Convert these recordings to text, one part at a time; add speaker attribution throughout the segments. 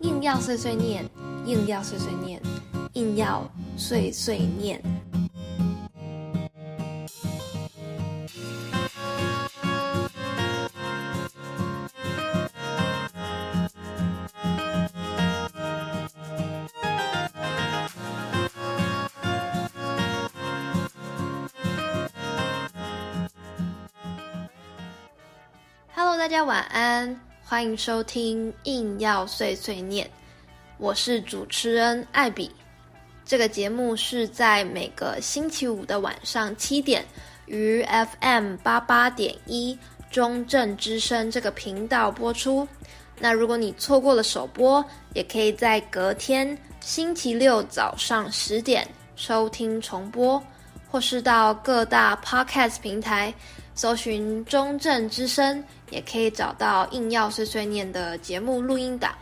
Speaker 1: 硬要碎碎念，硬要碎碎念，硬要碎碎念。Hello，大家晚安，欢迎收听《硬要碎碎念》，我是主持人艾比。这个节目是在每个星期五的晚上七点，于 FM 八八点一中正之声这个频道播出。那如果你错过了首播，也可以在隔天星期六早上十点收听重播，或是到各大 Podcast 平台。搜寻中正之声，也可以找到硬要碎碎念的节目录音档。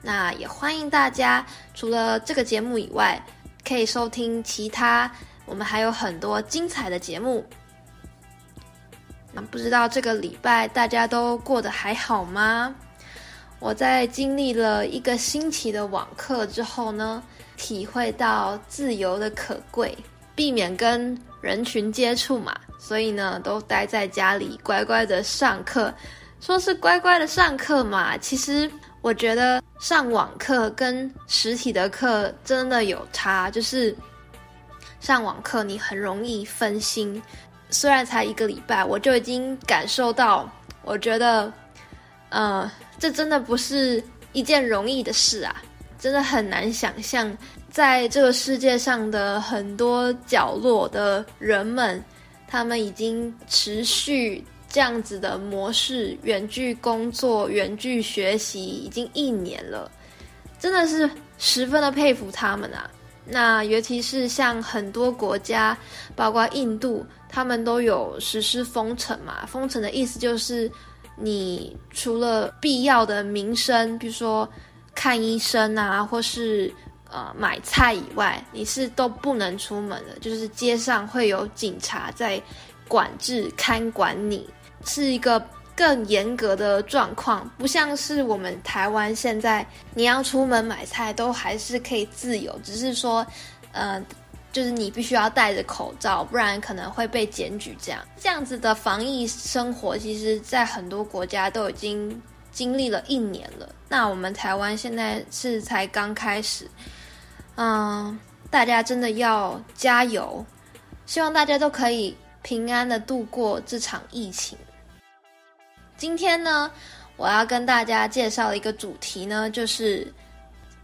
Speaker 1: 那也欢迎大家，除了这个节目以外，可以收听其他，我们还有很多精彩的节目。那不知道这个礼拜大家都过得还好吗？我在经历了一个星期的网课之后呢，体会到自由的可贵，避免跟人群接触嘛。所以呢，都待在家里乖乖的上课。说是乖乖的上课嘛，其实我觉得上网课跟实体的课真的有差。就是上网课你很容易分心，虽然才一个礼拜，我就已经感受到，我觉得，呃，这真的不是一件容易的事啊，真的很难想象，在这个世界上的很多角落的人们。他们已经持续这样子的模式，远距工作、远距学习已经一年了，真的是十分的佩服他们啊！那尤其是像很多国家，包括印度，他们都有实施封城嘛。封城的意思就是，你除了必要的民生，比如说看医生啊，或是呃，买菜以外，你是都不能出门的。就是街上会有警察在管制、看管你，是一个更严格的状况。不像是我们台湾现在，你要出门买菜都还是可以自由，只是说，呃，就是你必须要戴着口罩，不然可能会被检举。这样这样子的防疫生活，其实在很多国家都已经经历了一年了。那我们台湾现在是才刚开始。嗯，大家真的要加油！希望大家都可以平安的度过这场疫情。今天呢，我要跟大家介绍一个主题呢，就是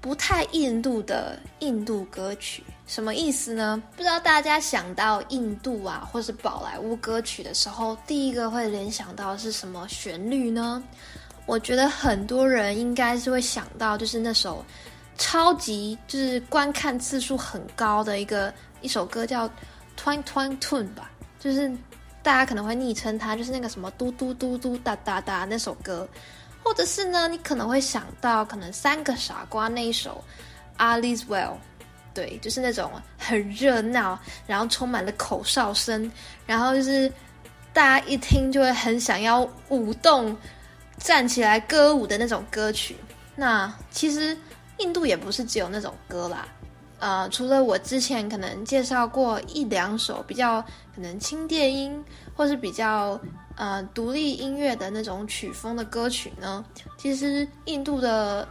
Speaker 1: 不太印度的印度歌曲。什么意思呢？不知道大家想到印度啊，或是宝莱坞歌曲的时候，第一个会联想到是什么旋律呢？我觉得很多人应该是会想到，就是那首。超级就是观看次数很高的一个一首歌叫《Twang Twang Tune》吧，就是大家可能会昵称它，就是那个什么嘟嘟嘟嘟哒哒哒那首歌，或者是呢，你可能会想到可能三个傻瓜那一首《All's Well》，对，就是那种很热闹，然后充满了口哨声，然后就是大家一听就会很想要舞动、站起来歌舞的那种歌曲。那其实。印度也不是只有那种歌啦，呃，除了我之前可能介绍过一两首比较可能轻电音或是比较呃独立音乐的那种曲风的歌曲呢，其实印度的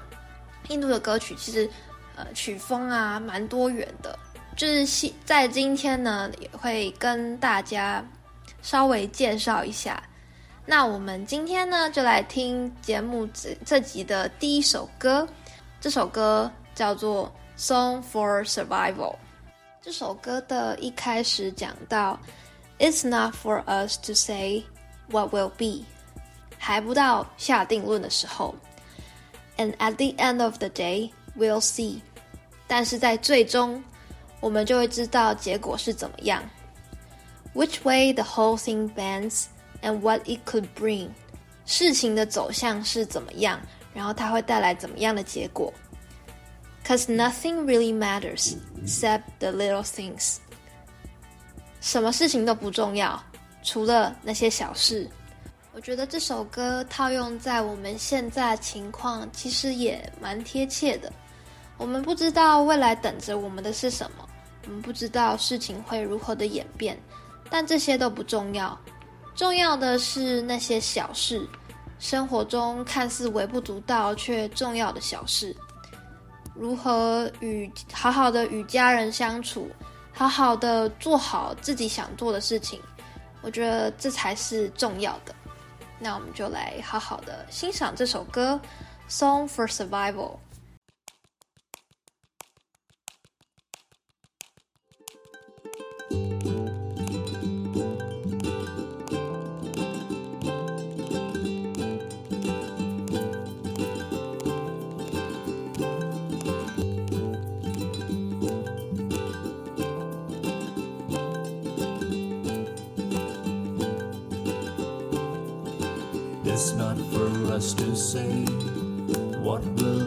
Speaker 1: 印度的歌曲其实呃曲风啊蛮多元的，就是在今天呢也会跟大家稍微介绍一下。那我们今天呢就来听节目这这集的第一首歌。这首歌叫做《Song for Survival》。这首歌的一开始讲到，It's not for us to say what will be，还不到下定论的时候。And at the end of the day, we'll see。但是在最终，我们就会知道结果是怎么样。Which way the whole thing bends and what it could bring。事情的走向是怎么样？ 然后它会带来怎么样的结果？Cause nothing really matters except the little things。什么事情都不重要，除了那些小事。我觉得这首歌套用在我们现在情况，其实也蛮贴切的。我们不知道未来等着我们的是什么，我们不知道事情会如何的演变，但这些都不重要。重要的是那些小事，生活中看似微不足道却重要的小事，如何与好好的与家人相处，好好的做好自己想做的事情，我觉得这才是重要的。那我们就来好好的欣赏这首歌《Song for Survival》。It's not for us to say. What will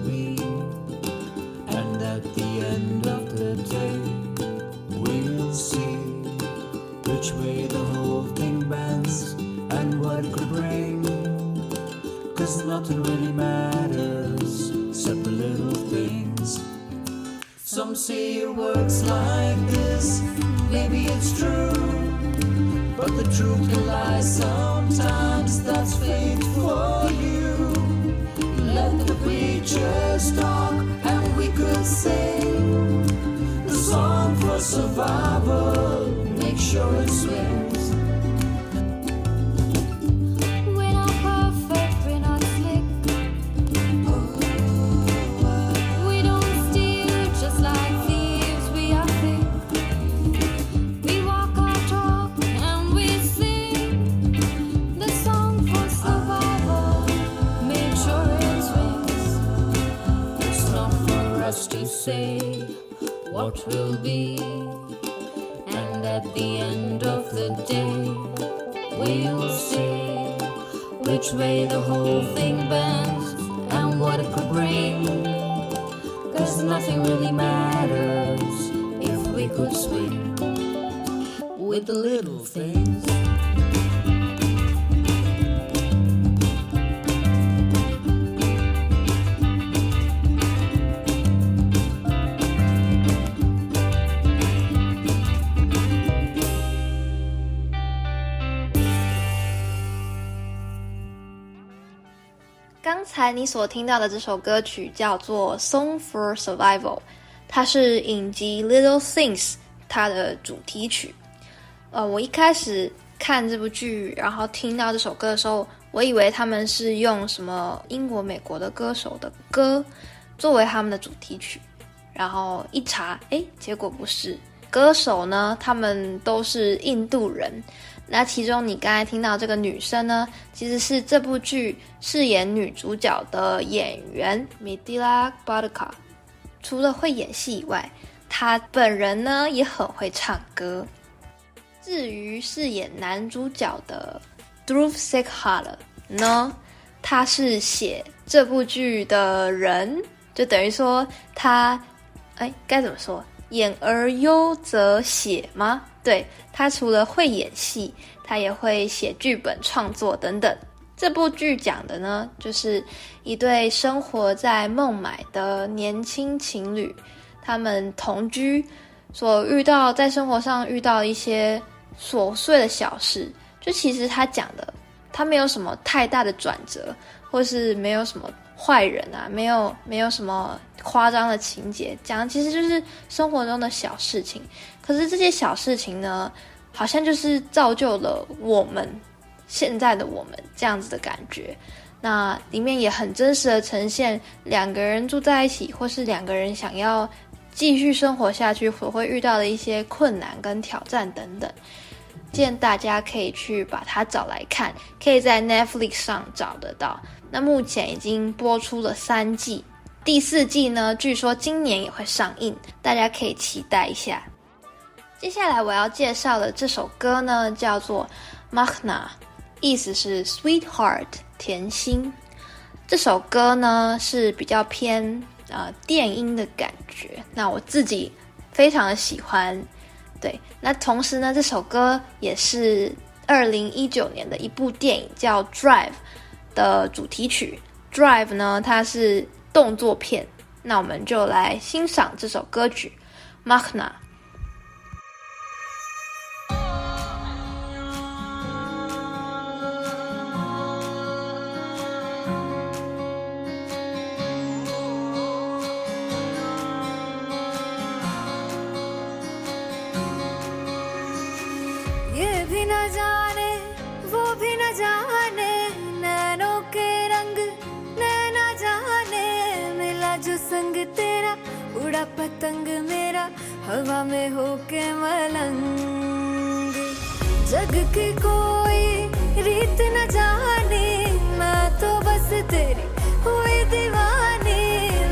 Speaker 1: will be 刚才你所听到的这首歌曲叫做《Song for Survival》，它是影集《Little Things》它的主题曲。呃，我一开始看这部剧，然后听到这首歌的时候，我以为他们是用什么英国、美国的歌手的歌作为他们的主题曲，然后一查，诶，结果不是。歌手呢，他们都是印度人。那其中你刚才听到这个女生呢，其实是这部剧饰演女主角的演员 Mithila Bhattacharya。除了会演戏以外，她本人呢也很会唱歌。至于饰演男主角的 Dhruv Sekhar 呢，他是写这部剧的人，就等于说他，哎，该怎么说？演而优则写吗？对，他除了会演戏，他也会写剧本、创作等等。这部剧讲的呢，就是一对生活在孟买的年轻情侣，他们同居所遇到在生活上遇到一些琐碎的小事。就其实他讲的，他没有什么太大的转折，或是没有什么坏人啊，没有没有什么夸张的情节，讲其实就是生活中的小事情。可是这些小事情呢，好像就是造就了我们现在的我们这样子的感觉。那里面也很真实的呈现两个人住在一起，或是两个人想要继续生活下去所会遇到的一些困难跟挑战等等。建议大家可以去把它找来看，可以在 Netflix 上找得到。那目前已经播出了三季，第四季呢，据说今年也会上映，大家可以期待一下。接下来我要介绍的这首歌呢，叫做《Makhna》，意思是 “Sweetheart”，甜心。这首歌呢是比较偏呃电音的感觉，那我自己非常的喜欢。对，那同时呢，这首歌也是二零一九年的一部电影叫《Drive》的主题曲。《Drive》呢，它是动作片，那我们就来欣赏这首歌曲《Machna》。मेरा पतंग मेरा हवा में होके
Speaker 2: मलंग। जग की कोई रीत न जाने, मैं तो बस तेरी हुई दीवानी।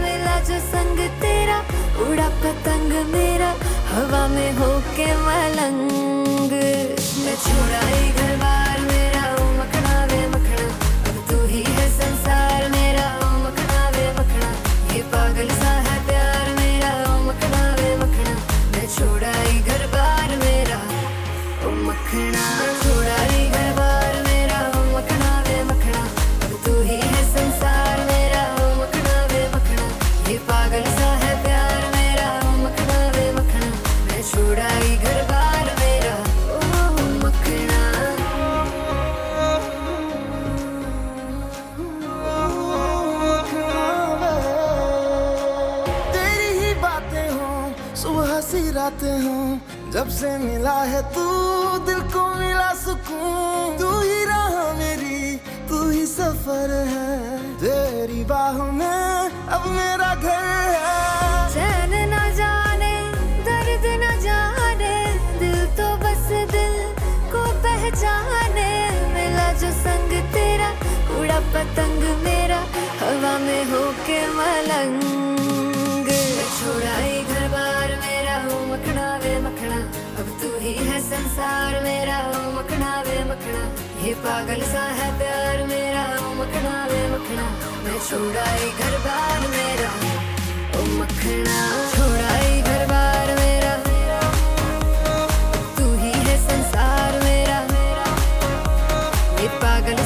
Speaker 2: मिला जो संग तेरा, उड़ा पतंग मेरा हवा में होके मलंग। मैं छोड़ा ही घर बार मेरा, ओ मखना वे मखना। तू ही है संसार मेरा, ओ मखना वे मखना। ये पागल
Speaker 3: सुबह सी रात हूँ। जब से मिला है तू, दिल को मिला सुकून। तू ही राह मेरी, तू ही सफ़र है। तेरी बाहों में अब मेरा घर है।
Speaker 2: जाने मिला जो संग तेरा, उड़ा पतंग मेरा। हवा में होके मलंग। ये पागल सा है प्यार मेरा, ओ मखना वे मखना। मैं छोड़ाई घर बार मेरा, ओ मखना। छोड़ाई घर बार मेरा, तू ही है संसार मेरा। ये पागल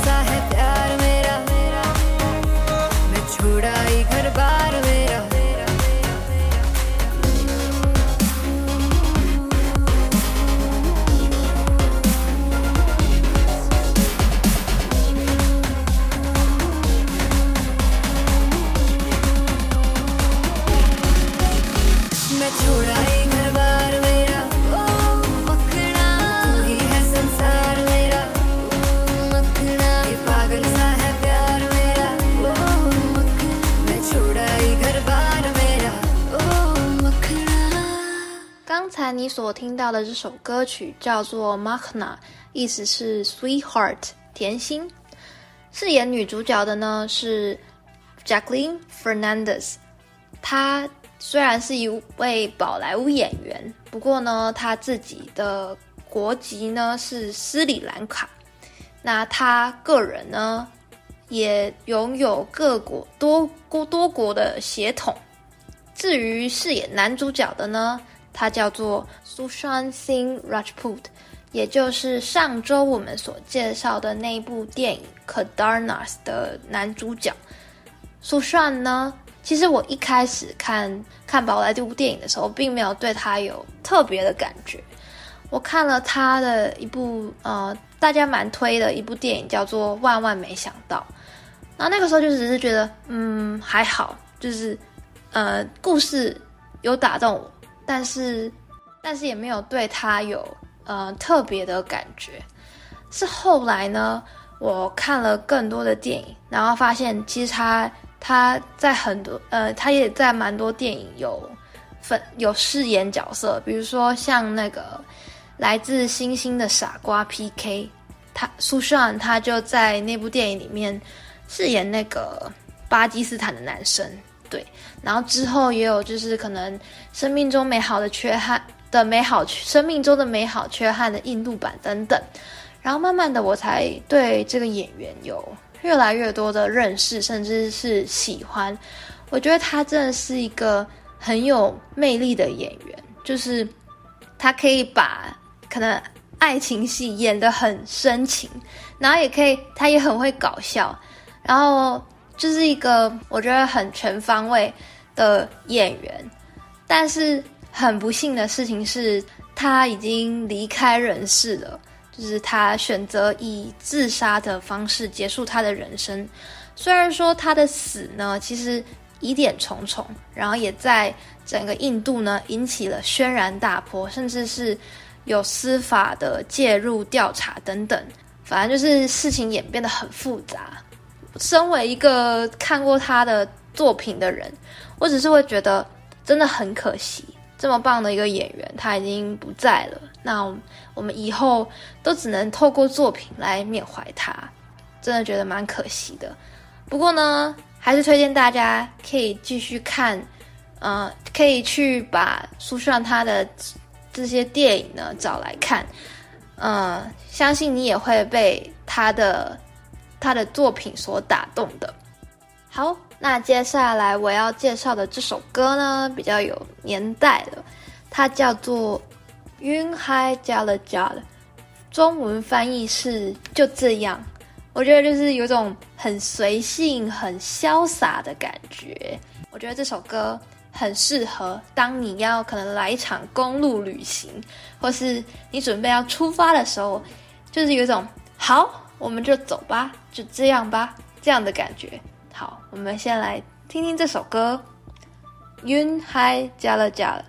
Speaker 1: 这首歌曲叫做《Machna》，意思是 “Sweetheart”，甜心。饰演女主角的呢是 Jacqueline Fernandez。她虽然是一位宝莱坞演员，不过呢，她自己的国籍呢是斯里兰卡。那她个人呢也拥有各国多国多国的血统。至于饰演男主角的呢？他叫做 Sushant Singh Rajput，也就是上周我们所介绍的那部电影《Kadarnas》的男主角。Sushant 呢，其实我一开始看看宝莱坞电影的时候，并没有对他有特别的感觉。我看了他的一部呃，大家蛮推的一部电影，叫做《万万没想到》。然后那个时候就只是觉得，嗯，还好，就是呃，故事有打动我。但是，但是也没有对他有呃特别的感觉。是后来呢，我看了更多的电影，然后发现其实他他在很多呃，他也在蛮多电影有分有饰演角色，比如说像那个来自星星的傻瓜 PK，他苏珊他就在那部电影里面饰演那个巴基斯坦的男生。对，然后之后也有就是可能生命中美好的缺憾的美好，生命中的美好缺憾的印度版等等，然后慢慢的我才对这个演员有越来越多的认识，甚至是喜欢。我觉得他真的是一个很有魅力的演员，就是他可以把可能爱情戏演得很深情，然后也可以，他也很会搞笑，然后就是一个我觉得很全方位的演员。但是很不幸的事情是，他已经离开人世了，就是他选择以自杀的方式结束他的人生。虽然说他的死呢，其实疑点重重，然后也在整个印度呢引起了轩然大波，甚至是有司法的介入调查等等。反正就是事情演变得很复杂。身为一个看过他的作品的人，我只是会觉得真的很可惜，这么棒的一个演员他已经不在了。那我们以后都只能透过作品来缅怀他，真的觉得蛮可惜的。不过呢，还是推荐大家可以继续看，呃，可以去把书上他的这些电影呢找来看，呃，相信你也会被他的他的作品所打动的。好，那接下来我要介绍的这首歌呢，比较有年代了，它叫做《云海加了加了》，中文翻译是就这样。我觉得就是有种很随性、很潇洒的感觉。我觉得这首歌很适合当你要可能来一场公路旅行，或是你准备要出发的时候，就是有一种好，我们就走吧，就这样吧，这样的感觉。好，我们先来听听这首歌，云嗨加了加了。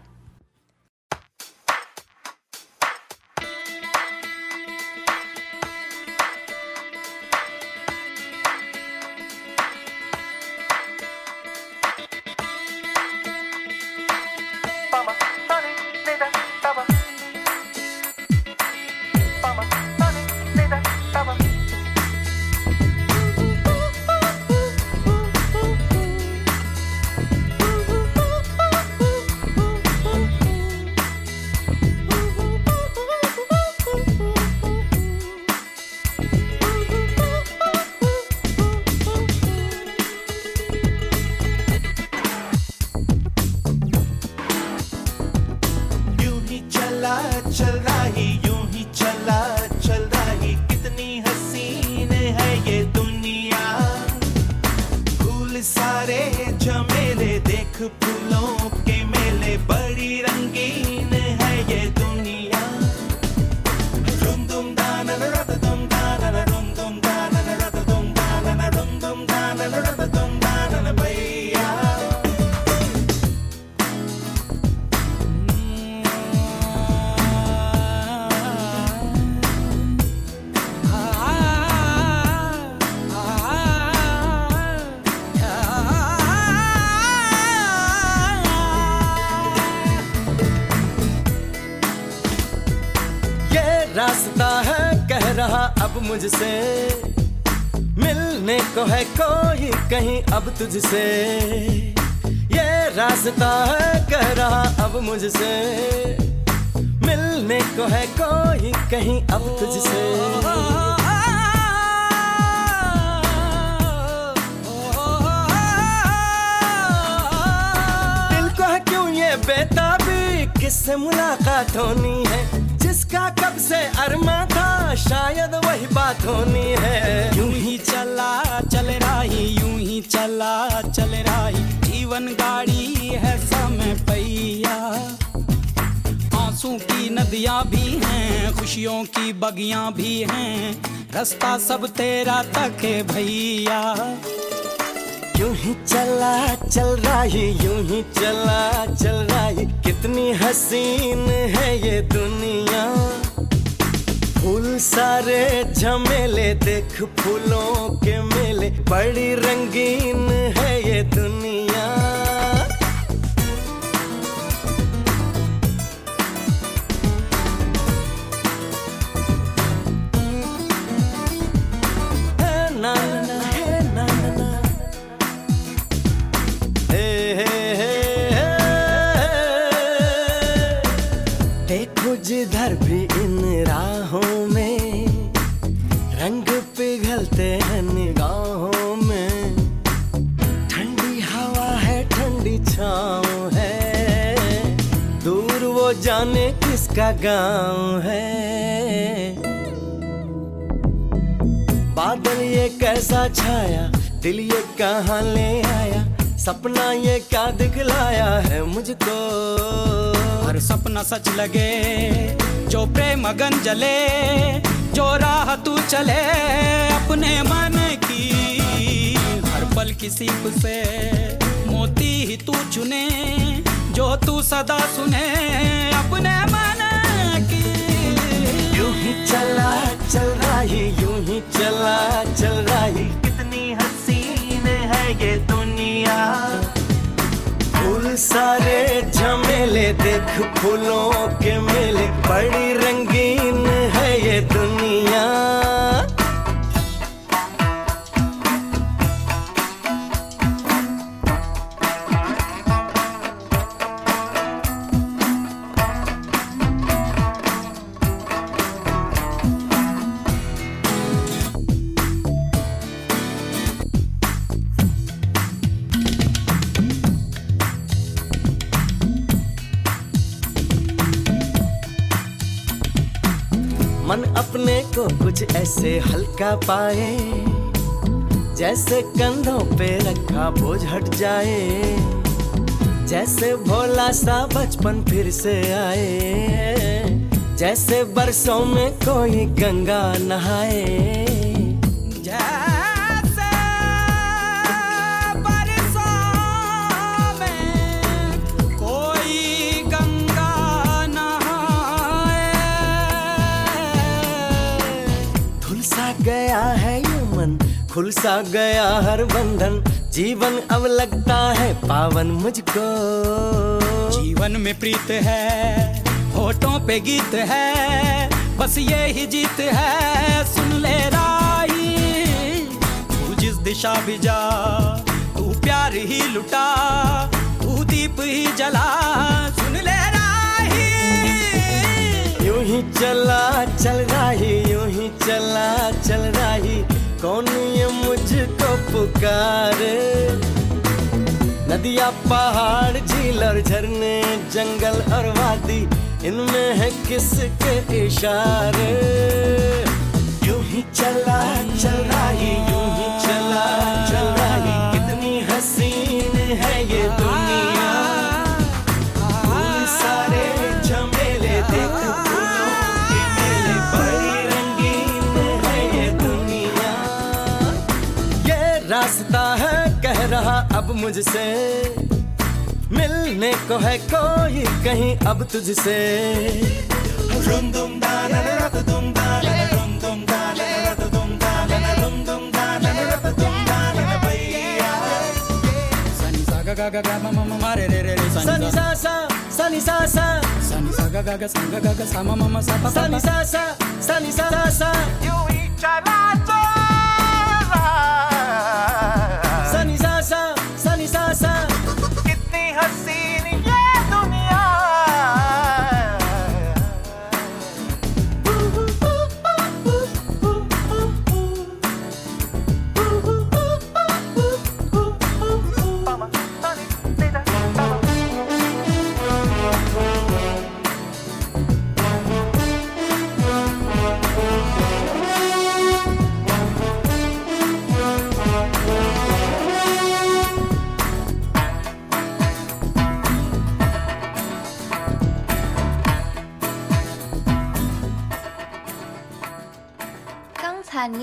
Speaker 4: चल रही, यूँ ही चला, चल रही। कितनी हसीन है ये दुनिया। फूल सारे चमेले देख
Speaker 5: मुझसे मिलने को है कोई कहीं अब तुझसे। ये रास्ता है कह रहा अब मुझसे। मिलने को है कोई कहीं अब तुझसे। क्यों ये बेताबी? किससे मुलाकात होनी है? जिसका कब से अरमा था, शायद वही बात होनी है।
Speaker 6: यूँ ही चला, चल रही, यूँ ही चला, चल रही। जीवन गाड़ी है समय पैया आँसू की नदियाँ भी हैं, खुशियों की बगियाँ भी हैं। रास्ता सब तेरा तक है भैया।
Speaker 5: यूँ ही चला, चल रही, यूँ ही चला, चल रही। कितनी हसीन है ये दुनिया। फूल सारे झमेले, देख फूलों के मेले। बड़ी रंगीन है ये दुनिया। सपना
Speaker 6: सच लगे जो प्रेम अगन जले जो राह तू चले अपने मन की हर पल की सीप से मोती ही तू चुने जो तू सदा सुने अपने मन की।
Speaker 5: यूँ ही चला चल रहा ही यूँ ही चला चल रहा। ही कितनी हसीन है ये दुनिया। सारे झमेले देख फूलों के मेले बड़ी रंगीन है ये दुनिया। कुछ ऐसे हल्का पाए, जैसे कंधों पे रखा बोझ हट जाए, जैसे भोला सा बचपन फिर से आए, जैसे बरसों में कोई गंगा नहाए। खुल सा गया हर बंधन। जीवन अब लगता है पावन मुझको।
Speaker 6: जीवन में प्रीत है होठों पे गीत है बस ये ही जीत है। सुन ले राही तू जिस दिशा भी जा तू प्यार ही लुटा तू दीप ही जला। सुन ले राही।
Speaker 5: यूँ ही चला चल रहा यूँ ही चला चल रहा। पुकारे। नदिया, पहाड़ झील और झरने, जंगल और वादी, इनमें है किसके इशारे? यूँ ही चला, चल रहा यूँ ही चला, चल रहा कितनी हसीन है ये दुनिया। मुझसे। मिलने को है कोई कहीं अब तुझसे। रुम दुम दा ना ना रत दुम दा ना ना रुम दुम दा ना ना रत दुम दा ना ना रुम दुम दा ना ना रत दुम दा ना ना भैया
Speaker 6: सनी सा गा गा गा मा मा मा रे रे रे रे
Speaker 5: सनी सा सा सनी सा सा
Speaker 6: सनी सा गा गा गा सा गा गा गा सा मा मा मा सा पा पा
Speaker 5: सनी सा सा सनी सा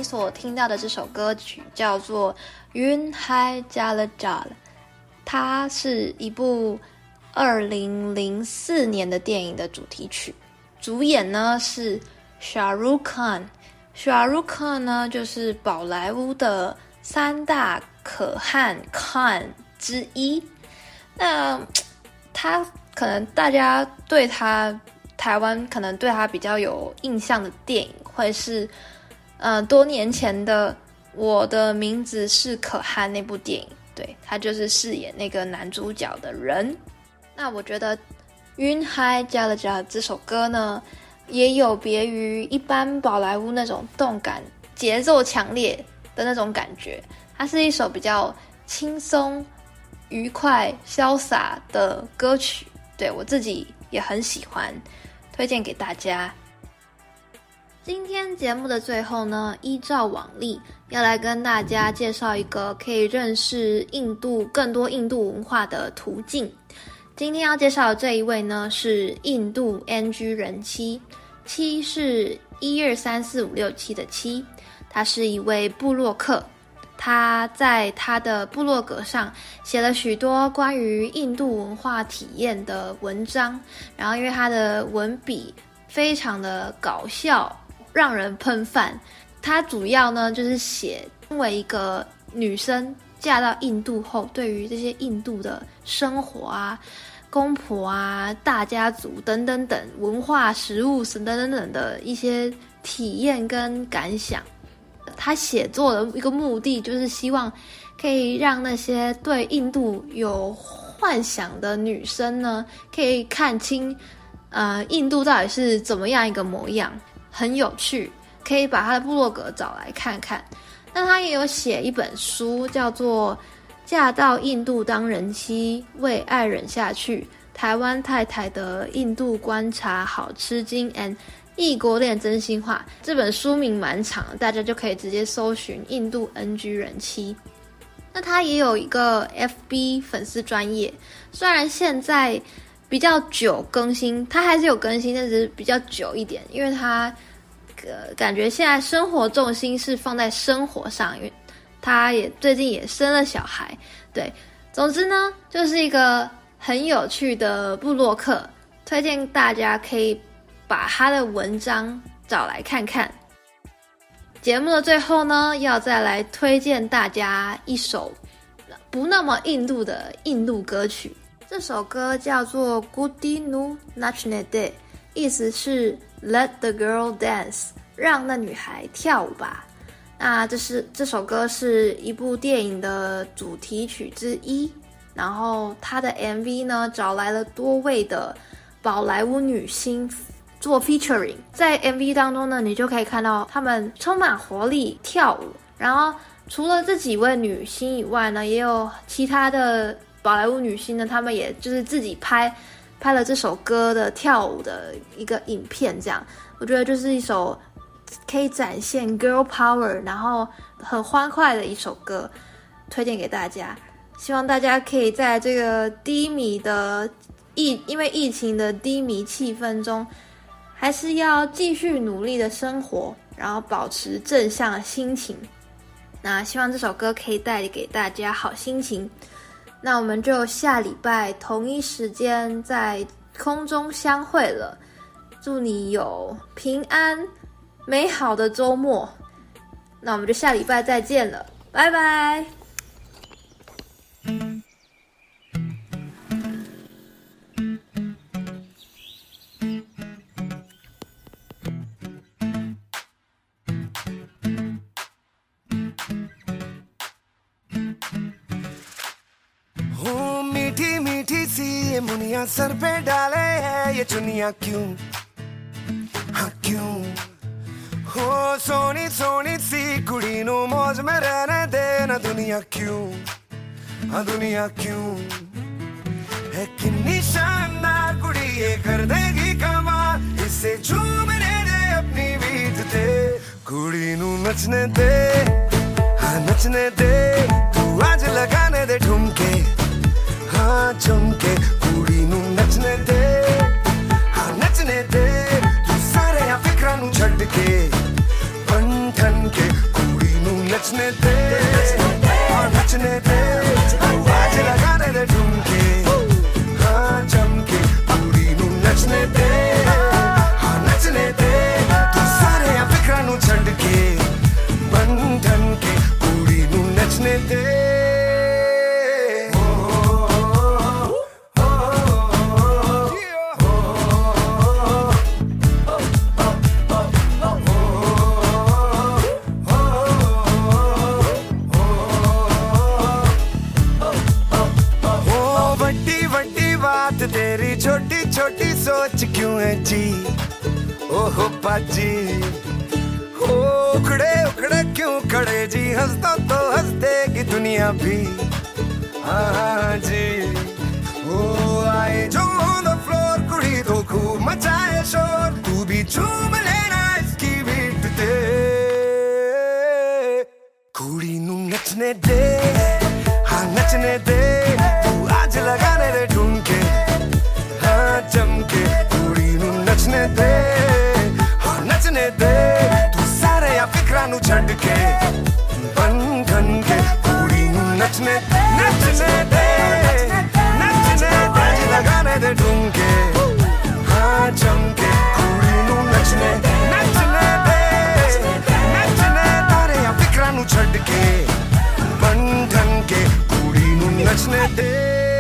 Speaker 1: 所听到的这首歌曲叫做《云海加了加了》，它是一部二零零四年的电影的主题曲，主演呢是 Shah Rukh Khan。Shah Rukh Khan 呢就是宝莱坞的三大可汗 Khan 之一。那他可能大家对他台湾可能对他比较有印象的电影会是。呃，多年前的《我的名字是可汗》那部电影，对，他就是饰演那个男主角的人。那我觉得《云海加了加》这首歌呢，也有别于一般宝莱坞那种动感、节奏强烈的那种感觉，它是一首比较轻松、愉快、潇洒的歌曲。对，我自己也很喜欢。推荐给大家。今天节目的最后呢，依照往例，要来跟大家介绍一个可以认识印度更多印度文化的途径。今天要介绍的这一位呢，是印度 NG 人妻，七是一二三四五六七的七，他是一位部落客，他在他的部落格上写了许多关于印度文化体验的文章，然后因为他的文笔非常的搞笑。让人喷饭。他主要呢就是写，因为一个女生嫁到印度后，对于这些印度的生活啊、公婆啊、大家族等等等文化、食物等等等等的一些体验跟感想。他写作的一个目的就是希望可以让那些对印度有幻想的女生呢，可以看清，呃，印度到底是怎么样一个模样。很有趣，可以把他的部落格找来看看。那他也有写一本书，叫做《嫁到印度当人妻，为爱忍下去：台湾太太的印度观察好吃惊 and 异国恋真心话》。这本书名蛮长，大家就可以直接搜寻“印度 NG 人妻”。那他也有一个 FB 粉丝专业，虽然现在比较久更新，他还是有更新，但是比较久一点，因为他。呃，感觉现在生活重心是放在生活上，因为他也最近也生了小孩。对，总之呢，就是一个很有趣的部落客，推荐大家可以把他的文章找来看看。节目的最后呢，要再来推荐大家一首不那么印度的印度歌曲，这首歌叫做《Goody Nu Nachne De》，意思是。Let the girl dance，让那女孩跳舞吧。那这是这首歌是一部电影的主题曲之一，然后它的 MV 呢，找来了多位的宝莱坞女星做 featuring，在 MV 当中呢，你就可以看到她们充满活力跳舞。然后除了这几位女星以外呢，也有其他的宝莱坞女星呢，她们也就是自己拍。拍了这首歌的跳舞的一个影片，这样我觉得就是一首可以展现 girl power，然后很欢快的一首歌，推荐给大家。希望大家可以在这个低迷的疫，因为疫情的低迷气氛中，还是要继续努力的生活，然后保持正向的心情。那希望这首歌可以带给大家好心情。那我们就下礼拜同一时间在空中相会了。祝你有平安美好的周末。那我们就下礼拜再见了，拜拜。
Speaker 7: डाले है ये चुनिया क्यों? हाँ क्यों? हो, सोनी सोनी सी कुड़ी नु मौज में रहने देना दुनिया क्यों? हाँ दुनिया क्यों? है किन्नी शानदार कुड़ी, ये कर देगी कमाल। इसे झूमने दे अपनी बीत दे कुड़ी नु नचने दे हाँ नचने दे। तू आज लगाने दे ठुमके हाँ ਮੈਨੂੰ ਨੱਚਣੇ ਦੇ ਹਾਂ ਨੱਚਣੇ ਦੇ ਤੂੰ ਸਾਰੇ ਆ ਫਿਕਰਾਂ ਨੂੰ ਛੱਡ ਕੇ ਬੰਧਨ ਕੇ ਕੁੜੀ ਨੂੰ ਨੱਚਣੇ ਦੇ नचने दे हाँ नचने दे। तू आज लगाने दे ढूंढ हाँ चमके कुड़ी नू नचने दे हाँ नचने दे। तू सारे या फिक्रा नु छड़ के बन ठन के। कुड़ी नू नचने नचने दे नचने दे। आज लगाने दे ढूंढ हाँ चमके कुड़ी नू नचने नचने दे, नचने तारे या फिक्रा नु छड़ के Que y no el te!